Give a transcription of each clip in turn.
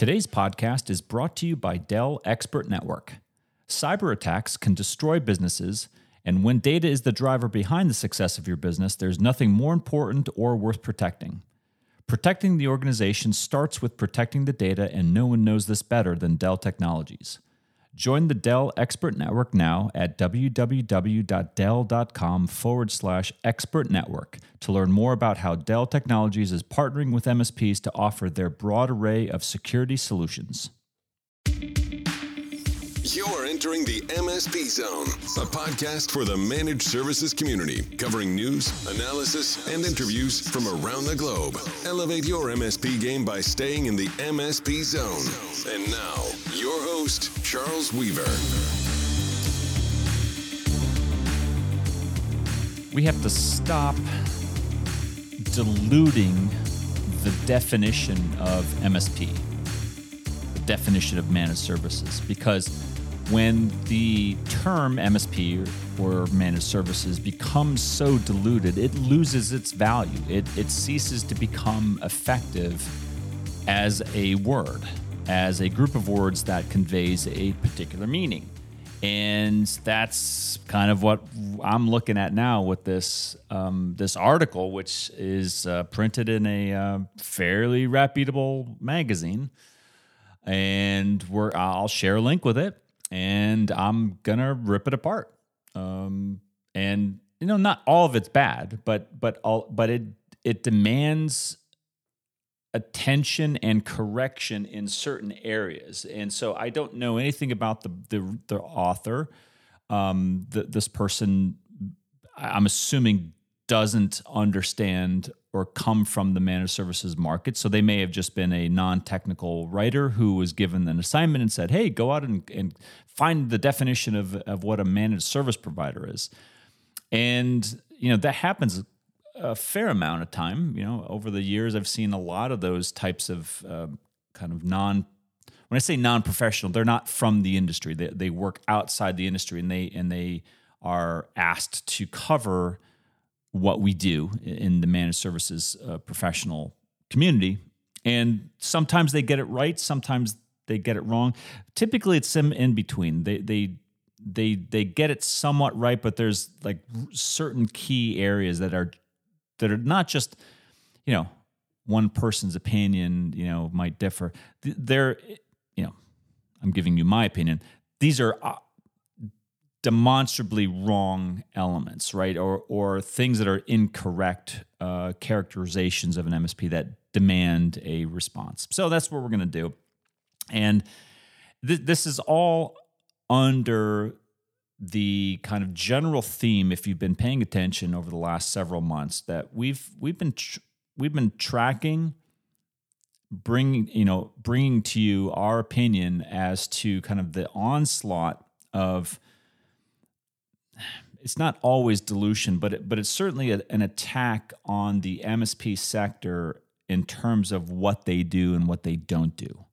Today's podcast is brought to you by Dell Expert Network. Cyber attacks can destroy businesses, and when data is the driver behind the success of your business, there's nothing more important or worth protecting. Protecting the organization starts with protecting the data, and no one knows this better than Dell Technologies. Join the Dell Expert Network now at www.dell.com forward slash expert network to learn more about how Dell Technologies is partnering with MSPs to offer their broad array of security solutions. You're entering the MSP Zone, a podcast for the managed services community, covering news, analysis, and interviews from around the globe. Elevate your MSP game by staying in the MSP Zone. And now, your host, Charles Weaver. We have to stop diluting the definition of MSP, the definition of managed services, because when the term MSP or managed services becomes so diluted, it loses its value. It, it ceases to become effective as a word, as a group of words that conveys a particular meaning. And that's kind of what I'm looking at now with this um, this article, which is uh, printed in a uh, fairly reputable magazine, and we're I'll share a link with it and I'm gonna rip it apart. Um, and you know, not all of it's bad, but but all but it it demands attention and correction in certain areas. And so I don't know anything about the the, the author. Um, the, this person, I'm assuming, doesn't understand or come from the managed services market. So they may have just been a non technical writer who was given an assignment and said, hey, go out and, and find the definition of, of what a managed service provider is. And, you know, that happens a fair amount of time. You know, over the years, I've seen a lot of those types of uh, kind of non when I say non-professional, they're not from the industry. They, they work outside the industry, and they and they are asked to cover what we do in the managed services uh, professional community. And sometimes they get it right, sometimes they get it wrong. Typically, it's some in between. They they they they get it somewhat right, but there's like certain key areas that are that are not just you know one person's opinion you know might differ. They're you know I'm giving you my opinion. These are uh, demonstrably wrong elements, right? Or or things that are incorrect uh, characterizations of an MSP that demand a response. So that's what we're going to do, and th- this is all under the kind of general theme. If you've been paying attention over the last several months, that we've we've been tr- we've been tracking bringing you know bringing to you our opinion as to kind of the onslaught of it's not always dilution, but it, but it's certainly a, an attack on the MSP sector in terms of what they do and what they don't do.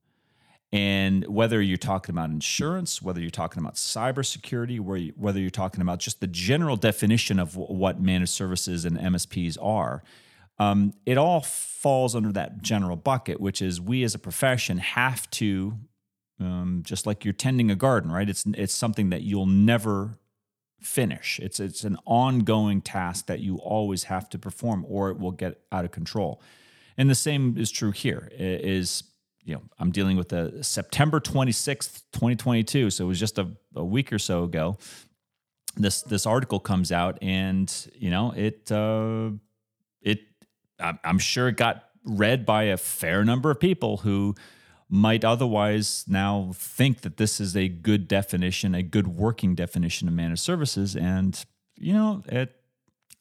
And whether you're talking about insurance, whether you're talking about cybersecurity, whether you're talking about just the general definition of what managed services and MSPs are, um, it all falls under that general bucket, which is we as a profession have to, um, just like you're tending a garden, right? It's it's something that you'll never finish. It's it's an ongoing task that you always have to perform or it will get out of control. And the same is true here. Is you know, I'm dealing with the September 26th, 2022. So it was just a, a week or so ago. This this article comes out and you know, it uh it I'm sure it got read by a fair number of people who might otherwise now think that this is a good definition, a good working definition of managed services. And, you know, it,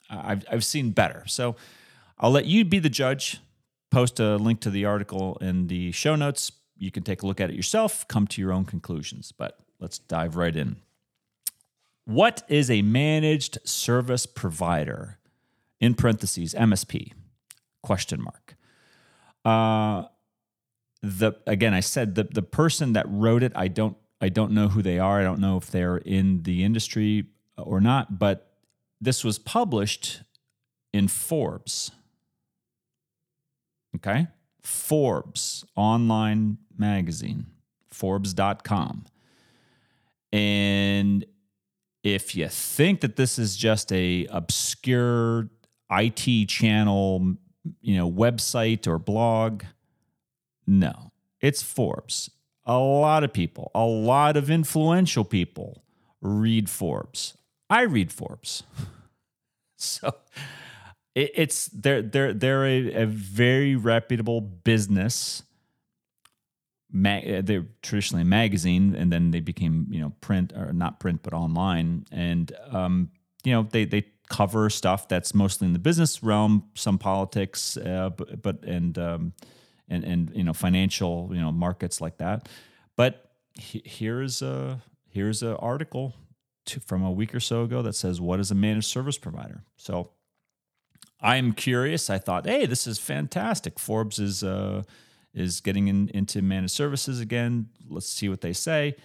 I've, I've seen better. So I'll let you be the judge. Post a link to the article in the show notes. You can take a look at it yourself, come to your own conclusions. But let's dive right in. What is a managed service provider? In parentheses, MSP? Question mark. Uh, the again i said the the person that wrote it i don't i don't know who they are. I don't know if they're in the industry or not but this was published in forbes. Okay? Forbes online magazine, Forbes.com. And if you think that this is just a obscure IT channel, you know, website or blog, no. It's Forbes. A lot of people, a lot of influential people read Forbes. I read Forbes. so it, it's they're they're they're a, a very reputable business ma- they're traditionally a magazine, and then they became you know print or not print but online, and um, you know they they cover stuff that's mostly in the business realm, some politics, uh, but, but and um, and and you know financial you know markets like that. But he, here's a here's an article to, from a week or so ago that says what is a managed service provider. So I'm curious. I thought, hey, this is fantastic. Forbes is. Uh, is getting in, into managed services again. Let's see what they say.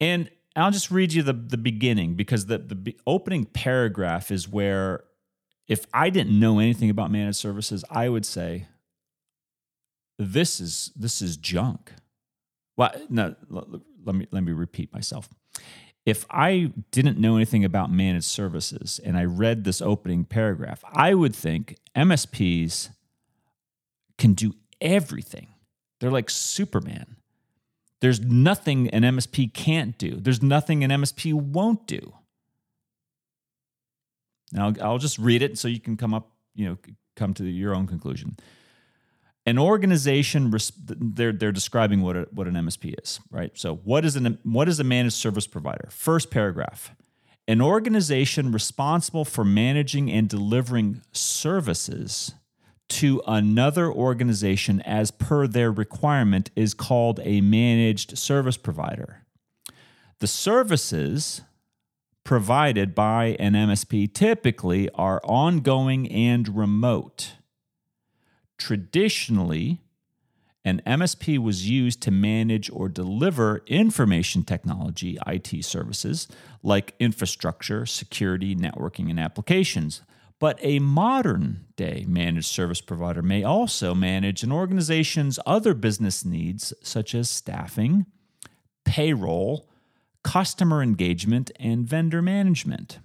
And I'll just read you the, the beginning because the, the opening paragraph is where, if I didn't know anything about managed services, I would say, this is this is junk. Well, no, let me let me repeat myself. If I didn't know anything about managed services and I read this opening paragraph, I would think MSPs can do everything. They're like Superman. There's nothing an MSP can't do. There's nothing an MSP won't do. Now I'll just read it so you can come up, you know, come to your own conclusion. An organization, they're, they're describing what, a, what an MSP is, right? So, what is, an, what is a managed service provider? First paragraph an organization responsible for managing and delivering services to another organization as per their requirement is called a managed service provider. The services provided by an MSP typically are ongoing and remote. Traditionally, an MSP was used to manage or deliver information technology IT services like infrastructure, security, networking, and applications but a modern day managed service provider may also manage an organization's other business needs, such as staffing, payroll, customer engagement, and vendor management.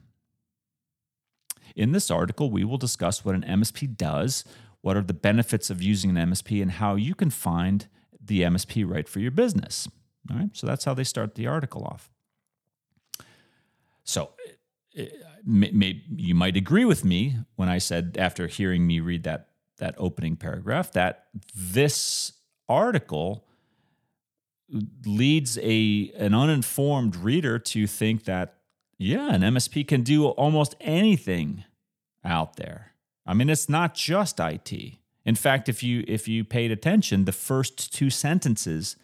In this article, we will discuss what an MSP does, what are the benefits of using an MSP, and how you can find the MSP right for your business. All right, so that's how they start the article off. So, eh, eh, may, may, you might agree with me when I said after hearing me read that that opening paragraph that this article leads a an uninformed reader to think that yeah, an MSP can do almost anything out there. I mean, it's not just IT. In fact, if you if you paid attention, the first two sentences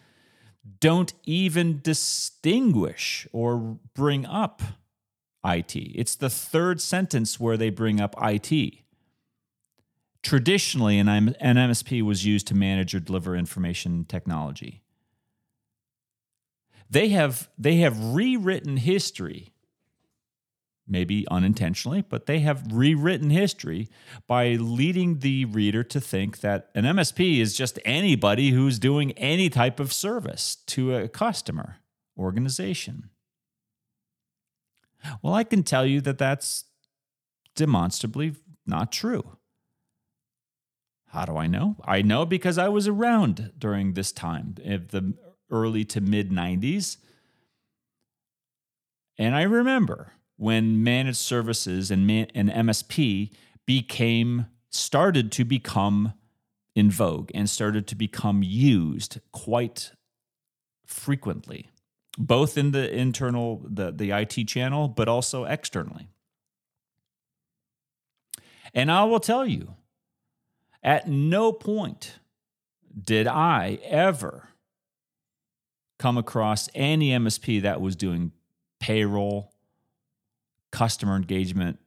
don't even distinguish or bring up IT. It's the third sentence where they bring up IT. Traditionally, an, MSP was used to manage or deliver information technology. They have, they have rewritten history, maybe unintentionally, but they have rewritten history by leading the reader to think that an MSP is just anybody who's doing any type of service to a customer organization. Well, I can tell you that that's demonstrably not true. How do I know? I know because I was around during this time of the early to mid 90s. And I remember when managed services and, man, and MSP became started to become in vogue and started to become used quite frequently both in the internal the, the IT channel, but also externally. And I will tell you, at no point did I ever come across any MSP that was doing payroll, customer engagement,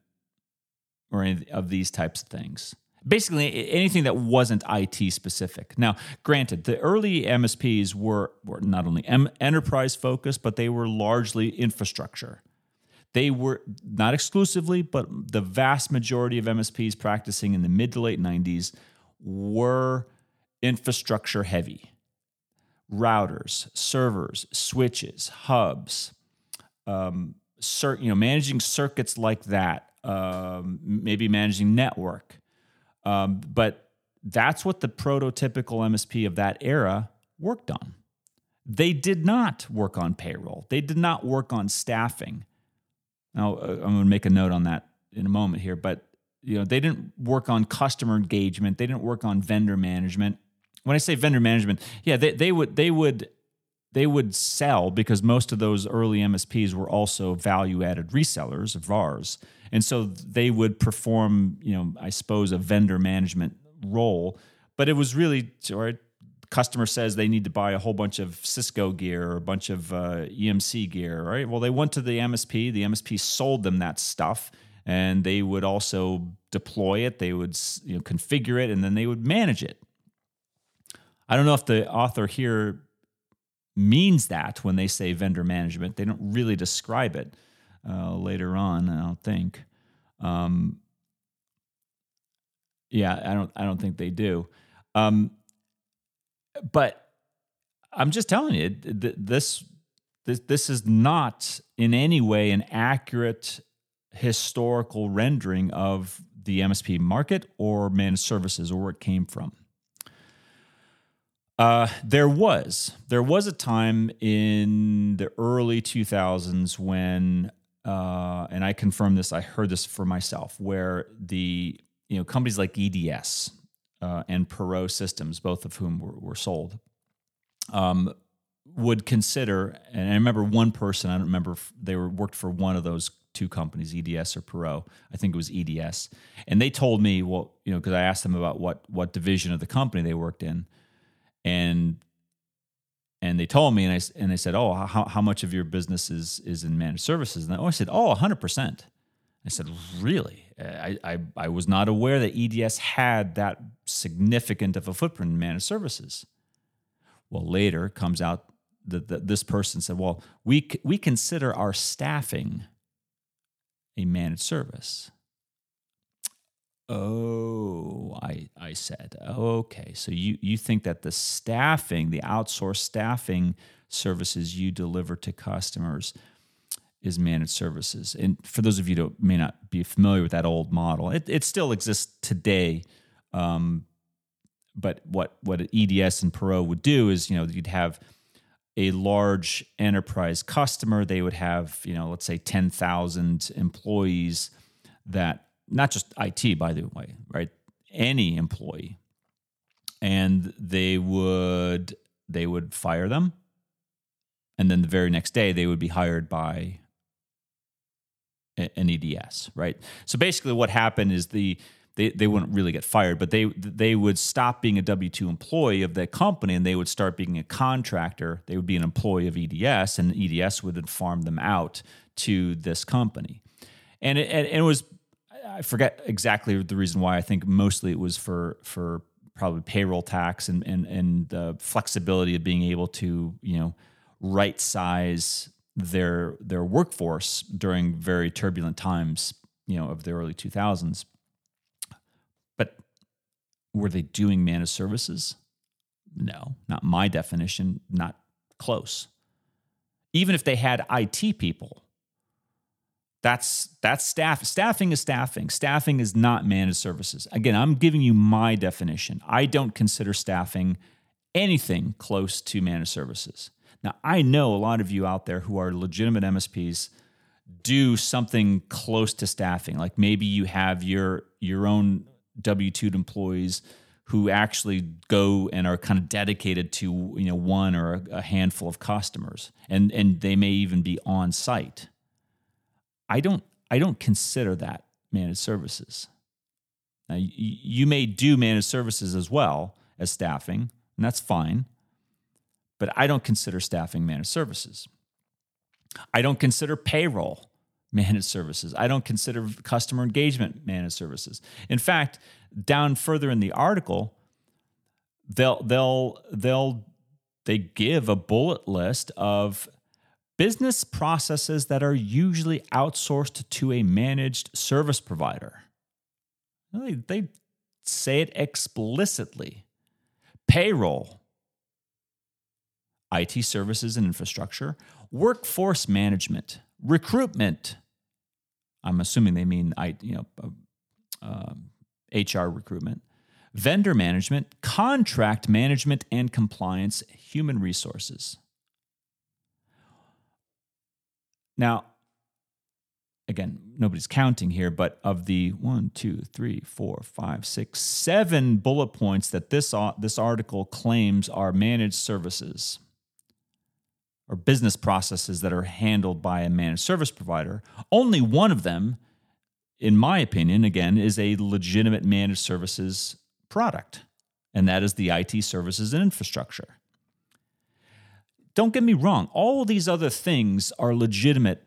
or any of these types of things basically anything that wasn't IT specific. Now, granted, the early MSPs were, were not only M- enterprise focused, but they were largely infrastructure. They were not exclusively, but the vast majority of MSPs practicing in the mid to late 90s were infrastructure heavy. routers, servers, switches, hubs, um, cir- you know, managing circuits like that, um, maybe managing network. Um, but that's what the prototypical MSP of that era worked on. They did not work on payroll. They did not work on staffing. Now, uh, I'm going to make a note on that in a moment here, but you know, they didn't work on customer engagement. They didn't work on vendor management. When I say vendor management, yeah, they, they would they would they would sell because most of those early MSPs were also value added resellers of VARs. And so they would perform, you know, I suppose a vendor management role, but it was really, all right, customer says they need to buy a whole bunch of Cisco gear or a bunch of uh, EMC gear, right? Well, they went to the MSP, the MSP sold them that stuff and they would also deploy it, they would you know, configure it, and then they would manage it. I don't know if the author here means that when they say vendor management. They don't really describe it uh, later on. I don't think. Um, yeah, I don't. I don't think they do. Um, but I'm just telling you, this this this is not in any way an accurate historical rendering of the MSP market or managed services or where it came from. Uh, there was there was a time in the early 2000s when, uh, and I confirm this, I heard this for myself, where the you know companies like EDS uh, and Perot Systems, both of whom were, were sold, um, would consider. And I remember one person, I don't remember they were worked for one of those two companies, EDS or Perot. I think it was EDS, and they told me, well, you know, because I asked them about what what division of the company they worked in and and they told me and I and they said, "Oh, how how much of your business is is in managed services?" And I, said, "Oh, 100%." I said, "Really? Uh, I, I I was not aware that EDS had that significant of a footprint in managed services." Well, later comes out that, that this person said, "Well, we we consider our staffing a managed service." Oh, I I said, okay. So you you think that the staffing, the outsourced staffing services you deliver to customers is managed services. And for those of you who may not be familiar with that old model, it, it still exists today. Um, but what what EDS and Perot would do is, you know, you'd have a large enterprise customer. They would have, you know, let's say ten thousand employees that not just IT, by the way, right? Any employee, and they would they would fire them, and then the very next day they would be hired by an EDS, right? So basically, what happened is the they, they wouldn't really get fired, but they they would stop being a W two employee of that company and they would start being a contractor. They would be an employee of EDS, and EDS would farm them out to this company. And it, and it was I forget exactly the reason why. I think mostly it was for for probably payroll tax and and and the flexibility of being able to you know right size their their workforce during very turbulent times you know of the early 2000s but were they doing managed services? No not my definition not close. Even if they had IT people that's that's staff. Staffing is staffing. Staffing is not managed services. Again, I'm giving you my definition. I don't consider staffing anything close to managed services. Now, I know a lot of you out there who are legitimate MSPs do something close to staffing. Like maybe you have your your own W2 employees who actually go and are kind of dedicated to you know one or a handful of customers and and they may even be on site I don't I don't consider that managed services. Now, you, you may do managed services as well as staffing, and that's fine. But I don't consider staffing managed services. I don't consider payroll managed services. I don't consider customer engagement managed services. In fact, down further in the article, they'll they'll they'll they give a bullet list of business processes that are usually outsourced to a managed service provider. They, they say it explicitly. Payroll. IT services and infrastructure, workforce management, recruitment. I'm assuming they mean you know, uh, HR recruitment, vendor management, contract management and compliance, human resources. Now, again, nobody's counting here, but of the one, two, three, four, five, six, seven bullet points that this, uh, this article claims are managed services or business processes that are handled by a managed service provider, only one of them, in my opinion, again, is a legitimate managed services product, and that is the IT services and infrastructure. Don't get me wrong, all these other things are legitimate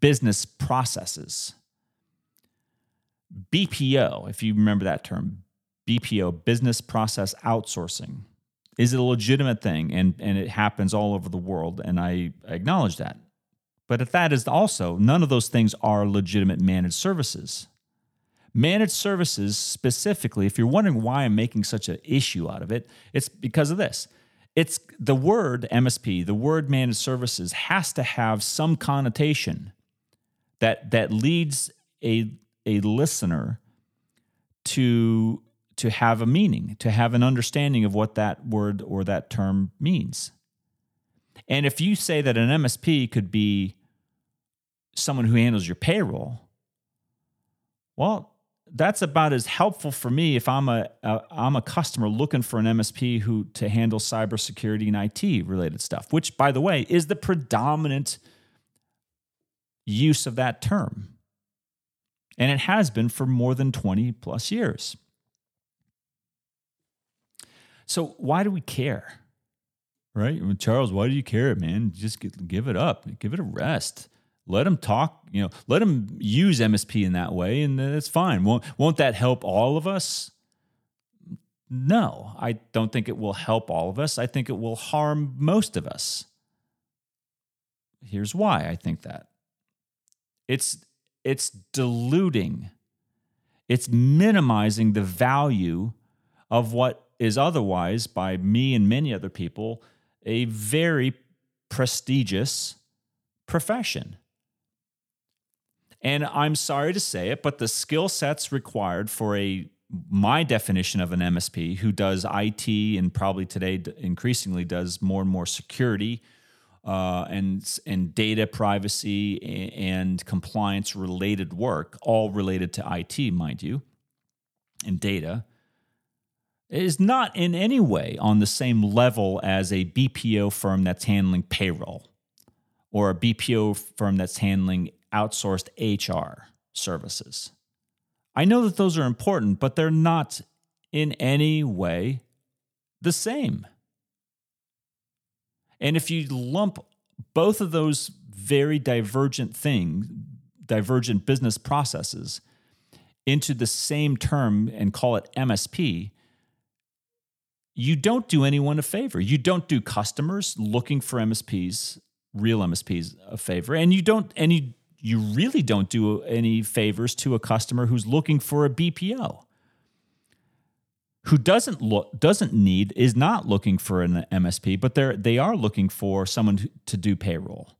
business processes. BPO, if you remember that term, BPO, business process outsourcing, is a legitimate thing and, and it happens all over the world. And I acknowledge that. But if that is also, none of those things are legitimate managed services. Managed services, specifically, if you're wondering why I'm making such an issue out of it, it's because of this. It's the word MSP, the word managed services has to have some connotation that that leads a a listener to to have a meaning, to have an understanding of what that word or that term means. And if you say that an MSP could be someone who handles your payroll, well, that's about as helpful for me if I'm a, a I'm a customer looking for an MSP who to handle cybersecurity and IT related stuff, which by the way is the predominant use of that term. And it has been for more than 20 plus years. So why do we care? Right? Charles, why do you care, man? Just give it up. Give it a rest. Let them talk, you know, let them use MSP in that way, and that's fine. Won't, won't that help all of us? No, I don't think it will help all of us. I think it will harm most of us. Here's why I think that. It's it's diluting. It's minimizing the value of what is otherwise by me and many other people a very prestigious profession. And I'm sorry to say it, but the skill sets required for a my definition of an MSP who does IT and probably today increasingly does more and more security uh, and and data privacy and compliance related work, all related to IT, mind you, and data is not in any way on the same level as a BPO firm that's handling payroll or a BPO firm that's handling outsourced HR services. I know that those are important, but they're not in any way the same. And if you lump both of those very divergent things, divergent business processes, into the same term and call it MSP, you don't do anyone a favor. You don't do customers looking for MSPs, real MSPs, a favor, and you don't, and you you really don't do any favors to a customer who's looking for a BPO, who doesn't look doesn't need is not looking for an MSP, but they're they are looking for someone to do payroll.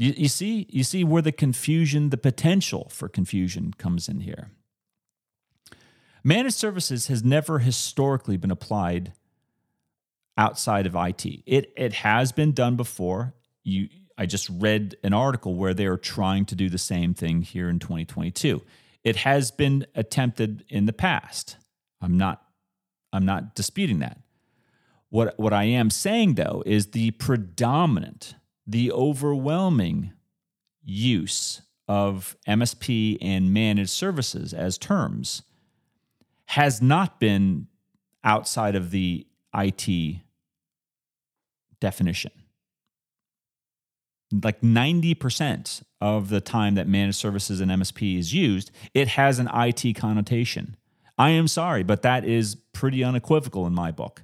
You, you see, you see where the confusion, the potential for confusion comes in here. Managed services has never historically been applied outside of IT. It it has been done before. You I just read an article where they are trying to do the same thing here in 2022. It has been attempted in the past. I'm not I'm not disputing that. What what I am saying though is the predominant, the overwhelming use of MSP and managed services as terms has not been outside of the IT definition. Like 90% of the time that managed services and MSP is used, it has an IT connotation. I am sorry, but that is pretty unequivocal in my book.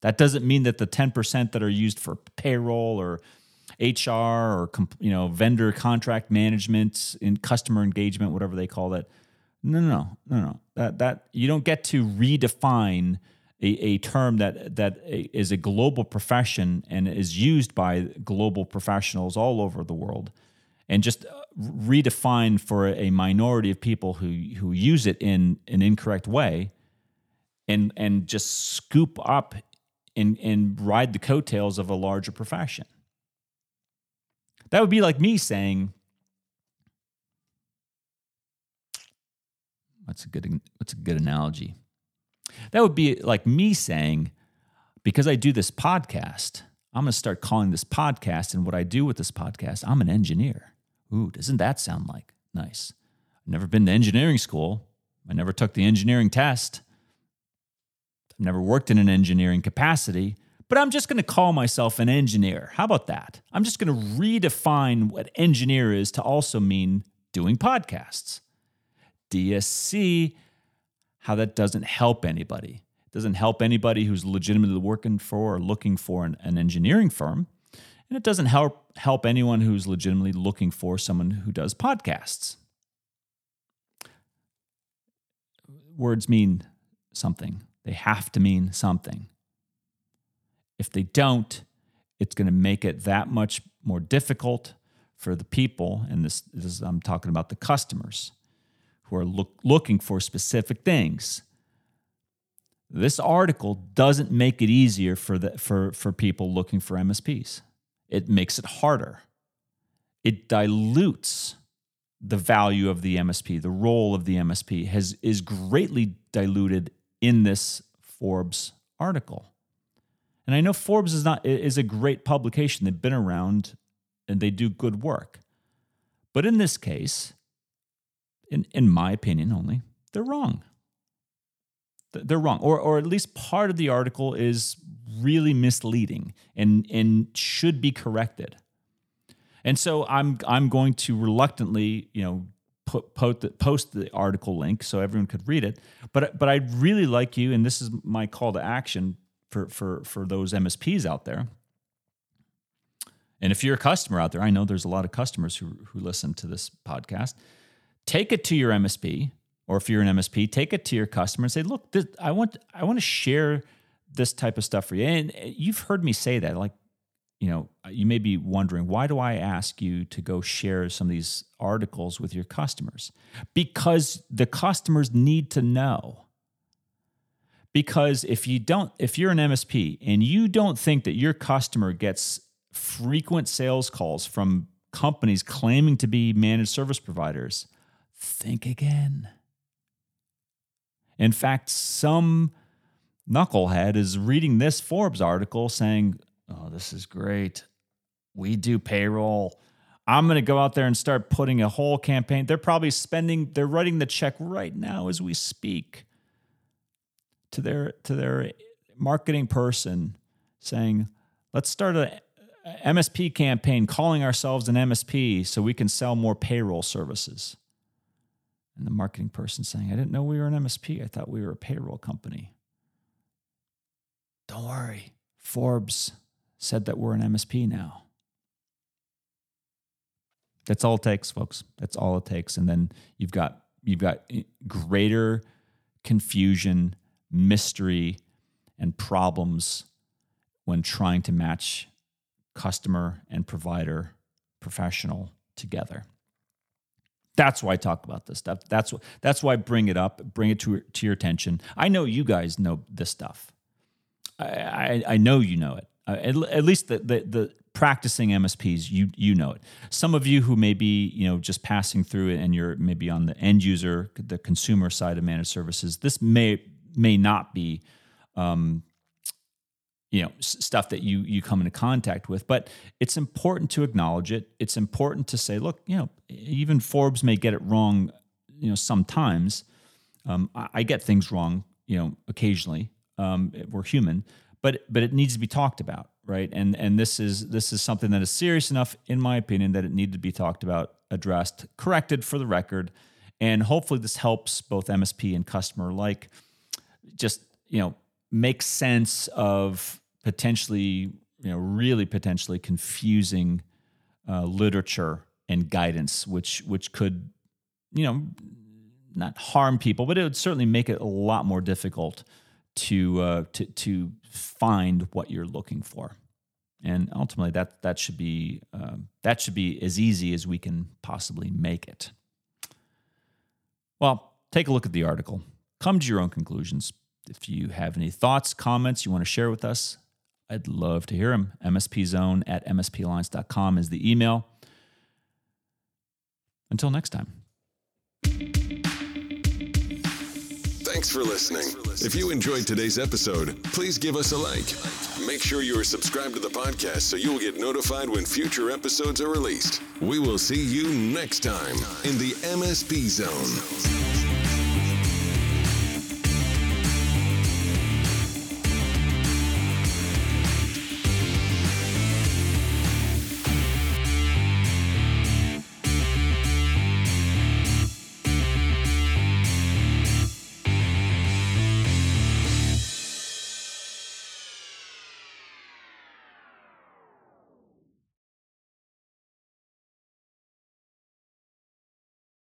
That doesn't mean that the 10% that are used for payroll or HR or you know vendor contract management in customer engagement, whatever they call it, no, no, no, no, no. That that you don't get to redefine a, a term that that is a global profession and is used by global professionals all over the world, and just uh, redefine for a minority of people who who use it in an incorrect way, and and just scoop up and and ride the coattails of a larger profession. That would be like me saying, "What's a good what's a good analogy?" That would be like me saying, because I do this podcast, I'm going to start calling this podcast and what I do with this podcast, I'm an engineer. Ooh, doesn't that sound like nice? I've never been to engineering school. I never took the engineering test. I've never worked in an engineering capacity, but I'm just going to call myself an engineer. How about that? I'm just going to redefine what engineer is to also mean doing podcasts. DSC how that doesn't help anybody. It doesn't help anybody who's legitimately working for or looking for an, an engineering firm. And it doesn't help help anyone who's legitimately looking for someone who does podcasts. Words mean something. They have to mean something. If they don't, it's going to make it that much more difficult for the people, and this, this I'm talking about the customers who are look, looking for specific things. This article doesn't make it easier for, the, for, for people looking for MSPs. It makes it harder. It dilutes the value of the MSP, the role of the MSP has is greatly diluted in this Forbes article. And I know Forbes is not is a great publication. They've been around and they do good work. But in this case, in, in my opinion only, they're wrong. They're wrong. Or, or at least part of the article is really misleading and, and should be corrected. And so I'm, I'm going to reluctantly, you know, put, post, the, post the article link so everyone could read it. But, but I'd really like you, and this is my call to action for, for, for those MSPs out there. And if you're a customer out there, I know there's a lot of customers who, who listen to this podcast take it to your MSP, or if you're an MSP, take it to your customer and say, "Look, this, I want I want to share this type of stuff for you." And eh, you've heard me say that, like, you know, you may be wondering why do I ask you to go share some of these articles with your customers? Because the customers need to know. Because if you don't, if you're an MSP and you don't think that your customer gets frequent sales calls from companies claiming to be managed service providers, think again. In fact, some knucklehead is reading this Forbes article saying, Oh, this is great. We do payroll. I'm going to go out there and start putting a whole campaign. They're probably spending, they're writing the check right now as we speak to their to their marketing person saying, let's start a MSP campaign calling ourselves an MSP so we can sell more payroll services. And the marketing person saying, I didn't know we were an MSP. I thought we were a payroll company. Don't worry. Forbes said that we're an MSP now. That's all it takes, folks. That's all it takes. And then you've got you've got eh, greater confusion, mystery, and problems when trying to match customer and provider professional together. That's why I talk about this stuff. That's that's why I bring it up, bring it to to your attention. I know you guys know this stuff. I I, I know you know it. Uh, at, at, least the, the the practicing MSPs, you you know it. Some of you who may be you know just passing through it, and you're maybe on the end user, the consumer side of managed services. This may may not be um, you know stuff that you you come into contact with but it's important to acknowledge it. It's important to say look you know even forbes may get it wrong you know sometimes. Um, I, I, get things wrong you know occasionally. Um, we're human but but it needs to be talked about right? And and this is this is something that is serious enough in my opinion that it needed to be talked about addressed corrected for the record and hopefully this helps both msp and customer alike. Just you know make sense of potentially, you know, really potentially confusing uh, literature and guidance, which which could, you know, not harm people, but it would certainly make it a lot more difficult to uh, to to find what you're looking for, and ultimately that that should be um, that should be as easy as we can possibly make it. Well, take a look at the article. Come to your own conclusions. If you have any thoughts, comments you want to share with us, I'd love to hear them. MSPzone at mspalliance.com is the email. Until next time. Thanks for listening. If you enjoyed today's episode, please give us a like. Make sure you are subscribed to the podcast so you will get notified when future episodes are released. We will see you next time in the MSP Zone.